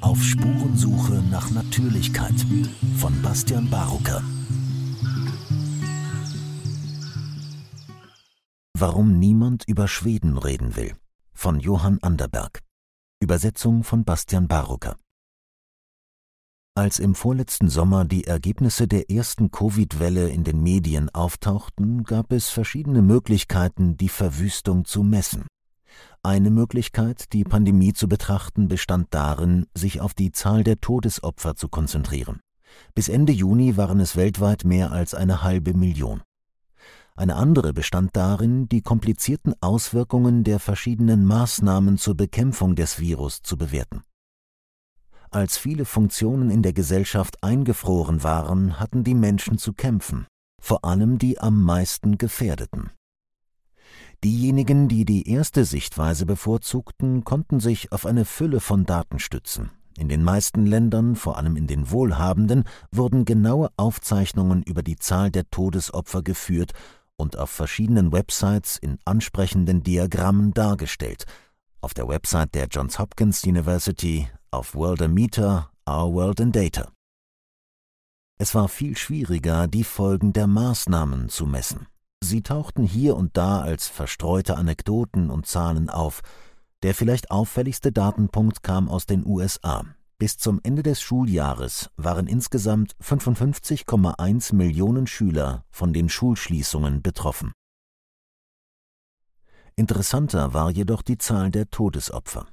Auf Spurensuche nach Natürlichkeit von Bastian Barucker. Warum niemand über Schweden reden will von Johann Anderberg. Übersetzung von Bastian Barucker. Als im vorletzten Sommer die Ergebnisse der ersten Covid-Welle in den Medien auftauchten, gab es verschiedene Möglichkeiten, die Verwüstung zu messen. Eine Möglichkeit, die Pandemie zu betrachten, bestand darin, sich auf die Zahl der Todesopfer zu konzentrieren. Bis Ende Juni waren es weltweit mehr als eine halbe Million. Eine andere bestand darin, die komplizierten Auswirkungen der verschiedenen Maßnahmen zur Bekämpfung des Virus zu bewerten. Als viele Funktionen in der Gesellschaft eingefroren waren, hatten die Menschen zu kämpfen, vor allem die am meisten Gefährdeten. Diejenigen, die die erste Sichtweise bevorzugten, konnten sich auf eine Fülle von Daten stützen. In den meisten Ländern, vor allem in den wohlhabenden, wurden genaue Aufzeichnungen über die Zahl der Todesopfer geführt und auf verschiedenen Websites in ansprechenden Diagrammen dargestellt. Auf der Website der Johns Hopkins University, auf Worldometer, Our World in Data. Es war viel schwieriger, die Folgen der Maßnahmen zu messen. Sie tauchten hier und da als verstreute Anekdoten und Zahlen auf. Der vielleicht auffälligste Datenpunkt kam aus den USA. Bis zum Ende des Schuljahres waren insgesamt 55,1 Millionen Schüler von den Schulschließungen betroffen. Interessanter war jedoch die Zahl der Todesopfer.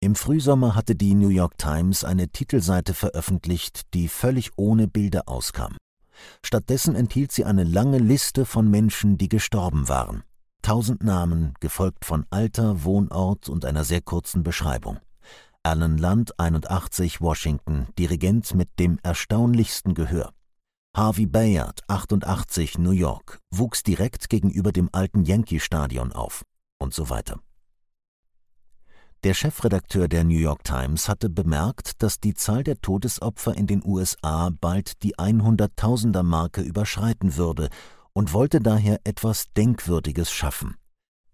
Im Frühsommer hatte die New York Times eine Titelseite veröffentlicht, die völlig ohne Bilder auskam. Stattdessen enthielt sie eine lange Liste von Menschen, die gestorben waren. Tausend Namen, gefolgt von Alter, Wohnort und einer sehr kurzen Beschreibung. Alan Land, 81, Washington, Dirigent mit dem erstaunlichsten Gehör. Harvey Bayard, 88, New York, wuchs direkt gegenüber dem alten Yankee-Stadion auf und so weiter. Der Chefredakteur der New York Times hatte bemerkt, dass die Zahl der Todesopfer in den USA bald die 100.000er Marke überschreiten würde und wollte daher etwas Denkwürdiges schaffen.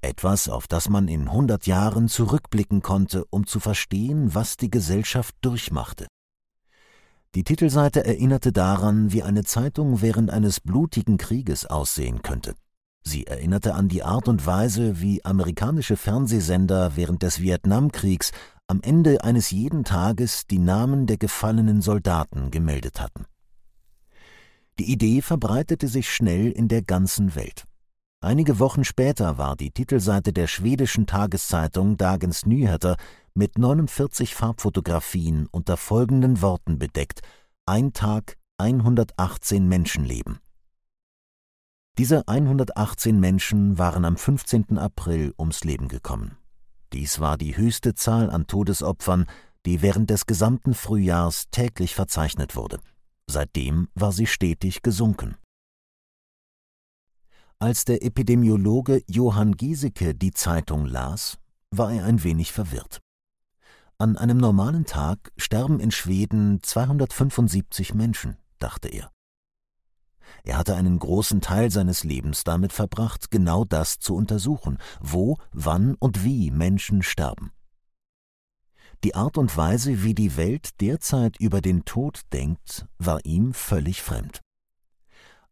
Etwas, auf das man in 100 Jahren zurückblicken konnte, um zu verstehen, was die Gesellschaft durchmachte. Die Titelseite erinnerte daran, wie eine Zeitung während eines blutigen Krieges aussehen könnte. Sie erinnerte an die Art und Weise, wie amerikanische Fernsehsender während des Vietnamkriegs am Ende eines jeden Tages die Namen der gefallenen Soldaten gemeldet hatten. Die Idee verbreitete sich schnell in der ganzen Welt. Einige Wochen später war die Titelseite der schwedischen Tageszeitung Dagens Nyheter mit 49 Farbfotografien unter folgenden Worten bedeckt: Ein Tag, 118 Menschenleben. Diese 118 Menschen waren am 15. April ums Leben gekommen. Dies war die höchste Zahl an Todesopfern, die während des gesamten Frühjahrs täglich verzeichnet wurde. Seitdem war sie stetig gesunken. Als der Epidemiologe Johann Giesecke die Zeitung las, war er ein wenig verwirrt. An einem normalen Tag sterben in Schweden 275 Menschen, dachte er. Er hatte einen großen Teil seines Lebens damit verbracht, genau das zu untersuchen, wo, wann und wie Menschen sterben. Die Art und Weise, wie die Welt derzeit über den Tod denkt, war ihm völlig fremd.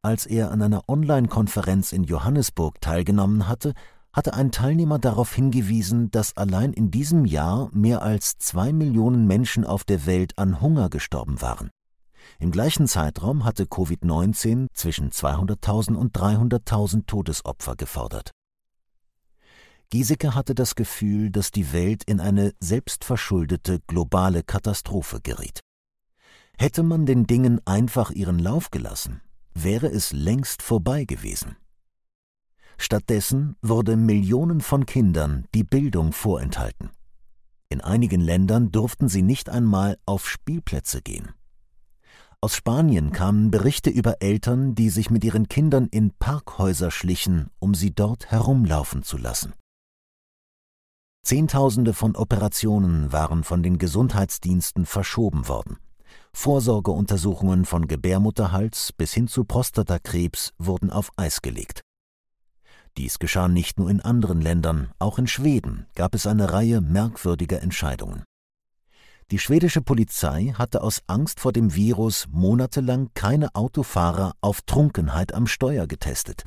Als er an einer Online-Konferenz in Johannesburg teilgenommen hatte, hatte ein Teilnehmer darauf hingewiesen, dass allein in diesem Jahr mehr als zwei Millionen Menschen auf der Welt an Hunger gestorben waren. Im gleichen Zeitraum hatte Covid-19 zwischen 200.000 und 300.000 Todesopfer gefordert. Giesecke hatte das Gefühl, dass die Welt in eine selbstverschuldete globale Katastrophe geriet. Hätte man den Dingen einfach ihren Lauf gelassen, wäre es längst vorbei gewesen. Stattdessen wurde Millionen von Kindern die Bildung vorenthalten. In einigen Ländern durften sie nicht einmal auf Spielplätze gehen. Aus Spanien kamen Berichte über Eltern, die sich mit ihren Kindern in Parkhäuser schlichen, um sie dort herumlaufen zu lassen. Zehntausende von Operationen waren von den Gesundheitsdiensten verschoben worden. Vorsorgeuntersuchungen von Gebärmutterhals bis hin zu Prostatakrebs wurden auf Eis gelegt. Dies geschah nicht nur in anderen Ländern, auch in Schweden gab es eine Reihe merkwürdiger Entscheidungen. Die schwedische Polizei hatte aus Angst vor dem Virus monatelang keine Autofahrer auf Trunkenheit am Steuer getestet.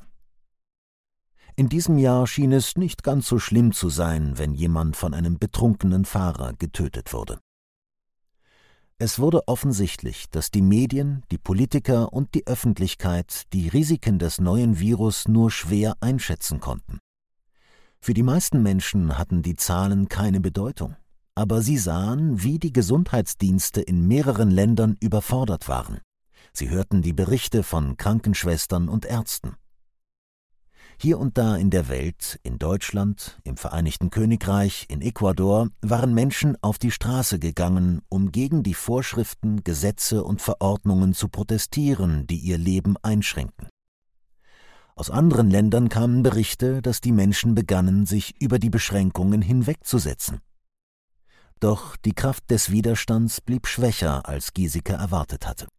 In diesem Jahr schien es nicht ganz so schlimm zu sein, wenn jemand von einem betrunkenen Fahrer getötet wurde. Es wurde offensichtlich, dass die Medien, die Politiker und die Öffentlichkeit die Risiken des neuen Virus nur schwer einschätzen konnten. Für die meisten Menschen hatten die Zahlen keine Bedeutung aber sie sahen, wie die Gesundheitsdienste in mehreren Ländern überfordert waren. Sie hörten die Berichte von Krankenschwestern und Ärzten. Hier und da in der Welt, in Deutschland, im Vereinigten Königreich, in Ecuador, waren Menschen auf die Straße gegangen, um gegen die Vorschriften, Gesetze und Verordnungen zu protestieren, die ihr Leben einschränken. Aus anderen Ländern kamen Berichte, dass die Menschen begannen, sich über die Beschränkungen hinwegzusetzen. Doch die Kraft des Widerstands blieb schwächer, als Giesecke erwartet hatte.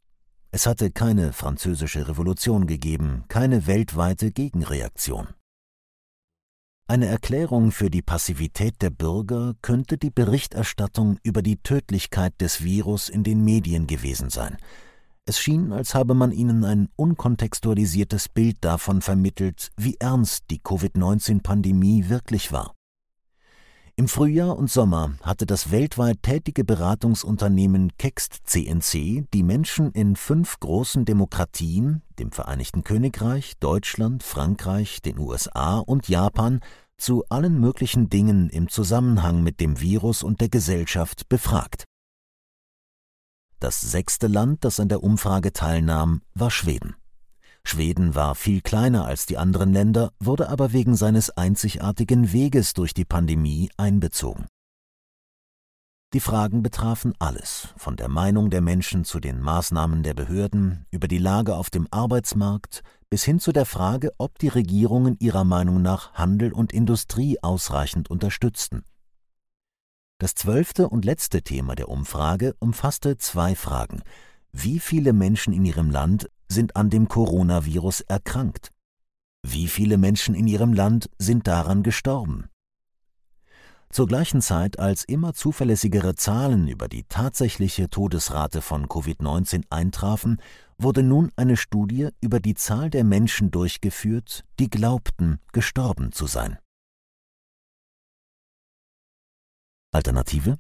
Es hatte keine französische Revolution gegeben, keine weltweite Gegenreaktion. Eine Erklärung für die Passivität der Bürger könnte die Berichterstattung über die Tödlichkeit des Virus in den Medien gewesen sein. Es schien, als habe man ihnen ein unkontextualisiertes Bild davon vermittelt, wie ernst die Covid-19-Pandemie wirklich war. Im Frühjahr und Sommer hatte das weltweit tätige Beratungsunternehmen Kext CNC die Menschen in fünf großen Demokratien, dem Vereinigten Königreich, Deutschland, Frankreich, den USA und Japan, zu allen möglichen Dingen im Zusammenhang mit dem Virus und der Gesellschaft befragt. Das sechste Land, das an der Umfrage teilnahm, war Schweden. Schweden war viel kleiner als die anderen Länder, wurde aber wegen seines einzigartigen Weges durch die Pandemie einbezogen. Die Fragen betrafen alles, von der Meinung der Menschen zu den Maßnahmen der Behörden, über die Lage auf dem Arbeitsmarkt bis hin zu der Frage, ob die Regierungen ihrer Meinung nach Handel und Industrie ausreichend unterstützten. Das zwölfte und letzte Thema der Umfrage umfasste zwei Fragen. Wie viele Menschen in ihrem Land sind an dem Coronavirus erkrankt? Wie viele Menschen in ihrem Land sind daran gestorben? Zur gleichen Zeit, als immer zuverlässigere Zahlen über die tatsächliche Todesrate von Covid-19 eintrafen, wurde nun eine Studie über die Zahl der Menschen durchgeführt, die glaubten, gestorben zu sein. Alternative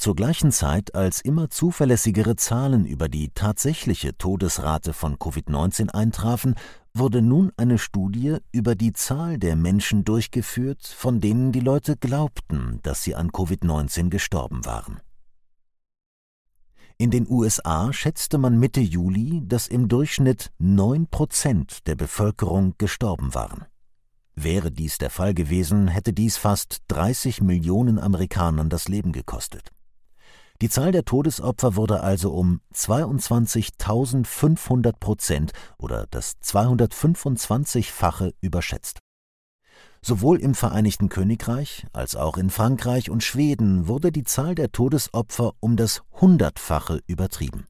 Zur gleichen Zeit, als immer zuverlässigere Zahlen über die tatsächliche Todesrate von Covid-19 eintrafen, wurde nun eine Studie über die Zahl der Menschen durchgeführt, von denen die Leute glaubten, dass sie an Covid-19 gestorben waren. In den USA schätzte man Mitte Juli, dass im Durchschnitt neun Prozent der Bevölkerung gestorben waren. Wäre dies der Fall gewesen, hätte dies fast 30 Millionen Amerikanern das Leben gekostet. Die Zahl der Todesopfer wurde also um 22.500 Prozent oder das 225-fache überschätzt. Sowohl im Vereinigten Königreich als auch in Frankreich und Schweden wurde die Zahl der Todesopfer um das Hundertfache übertrieben.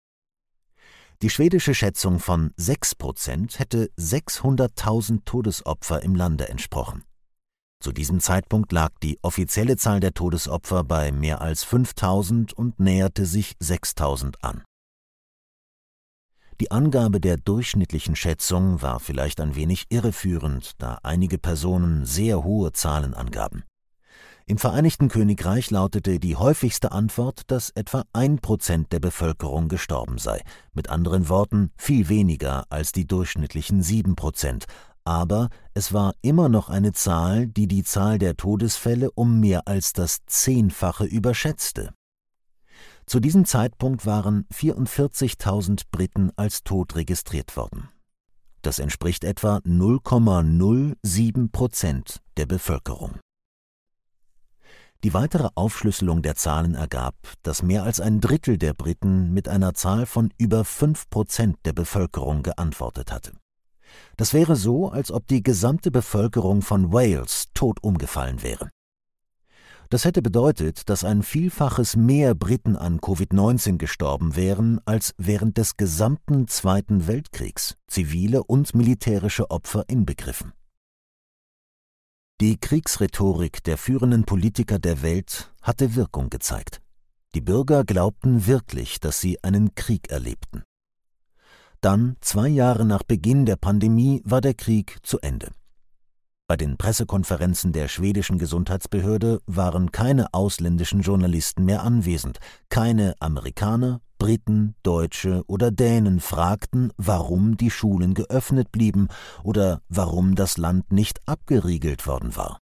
Die schwedische Schätzung von 6 Prozent hätte 600.000 Todesopfer im Lande entsprochen. Zu diesem Zeitpunkt lag die offizielle Zahl der Todesopfer bei mehr als 5000 und näherte sich 6000 an. Die Angabe der durchschnittlichen Schätzung war vielleicht ein wenig irreführend, da einige Personen sehr hohe Zahlen angaben. Im Vereinigten Königreich lautete die häufigste Antwort, dass etwa ein Prozent der Bevölkerung gestorben sei, mit anderen Worten viel weniger als die durchschnittlichen sieben Prozent, aber es war immer noch eine Zahl, die die Zahl der Todesfälle um mehr als das Zehnfache überschätzte. Zu diesem Zeitpunkt waren 44.000 Briten als tot registriert worden. Das entspricht etwa 0,07 Prozent der Bevölkerung. Die weitere Aufschlüsselung der Zahlen ergab, dass mehr als ein Drittel der Briten mit einer Zahl von über 5 Prozent der Bevölkerung geantwortet hatte. Das wäre so, als ob die gesamte Bevölkerung von Wales tot umgefallen wäre. Das hätte bedeutet, dass ein Vielfaches mehr Briten an Covid-19 gestorben wären als während des gesamten Zweiten Weltkriegs, zivile und militärische Opfer inbegriffen. Die Kriegsrhetorik der führenden Politiker der Welt hatte Wirkung gezeigt. Die Bürger glaubten wirklich, dass sie einen Krieg erlebten. Dann, zwei Jahre nach Beginn der Pandemie, war der Krieg zu Ende. Bei den Pressekonferenzen der schwedischen Gesundheitsbehörde waren keine ausländischen Journalisten mehr anwesend, keine Amerikaner, Briten, Deutsche oder Dänen fragten, warum die Schulen geöffnet blieben oder warum das Land nicht abgeriegelt worden war.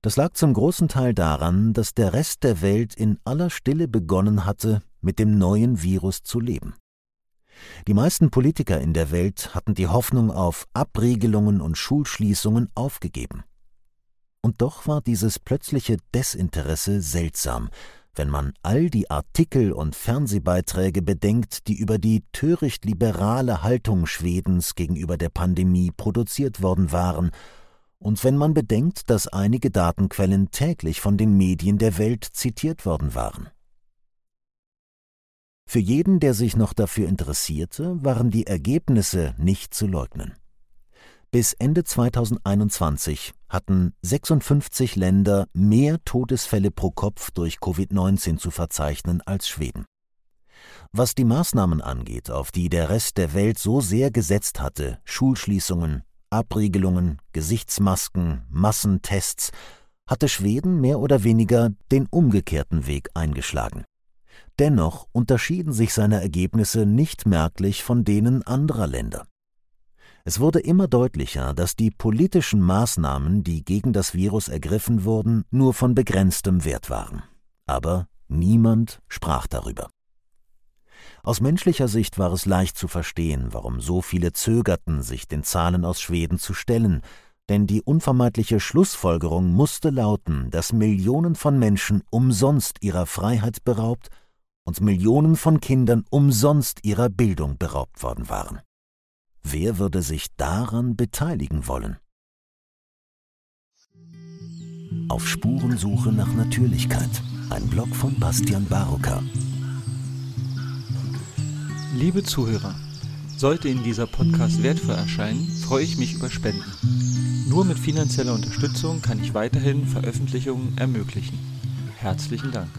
Das lag zum großen Teil daran, dass der Rest der Welt in aller Stille begonnen hatte, mit dem neuen Virus zu leben. Die meisten Politiker in der Welt hatten die Hoffnung auf Abriegelungen und Schulschließungen aufgegeben. Und doch war dieses plötzliche Desinteresse seltsam, wenn man all die Artikel und Fernsehbeiträge bedenkt, die über die töricht liberale Haltung Schwedens gegenüber der Pandemie produziert worden waren, und wenn man bedenkt, dass einige Datenquellen täglich von den Medien der Welt zitiert worden waren. Für jeden, der sich noch dafür interessierte, waren die Ergebnisse nicht zu leugnen. Bis Ende 2021 hatten 56 Länder mehr Todesfälle pro Kopf durch Covid-19 zu verzeichnen als Schweden. Was die Maßnahmen angeht, auf die der Rest der Welt so sehr gesetzt hatte, Schulschließungen, Abriegelungen, Gesichtsmasken, Massentests, hatte Schweden mehr oder weniger den umgekehrten Weg eingeschlagen. Dennoch unterschieden sich seine Ergebnisse nicht merklich von denen anderer Länder. Es wurde immer deutlicher, dass die politischen Maßnahmen, die gegen das Virus ergriffen wurden, nur von begrenztem Wert waren. Aber niemand sprach darüber. Aus menschlicher Sicht war es leicht zu verstehen, warum so viele zögerten, sich den Zahlen aus Schweden zu stellen, denn die unvermeidliche Schlussfolgerung musste lauten, dass Millionen von Menschen umsonst ihrer Freiheit beraubt und Millionen von Kindern umsonst ihrer Bildung beraubt worden waren. Wer würde sich daran beteiligen wollen? Auf Spurensuche nach Natürlichkeit. Ein Blog von Bastian Barocker. Liebe Zuhörer, sollte Ihnen dieser Podcast wertvoll erscheinen, freue ich mich über Spenden. Nur mit finanzieller Unterstützung kann ich weiterhin Veröffentlichungen ermöglichen. Herzlichen Dank.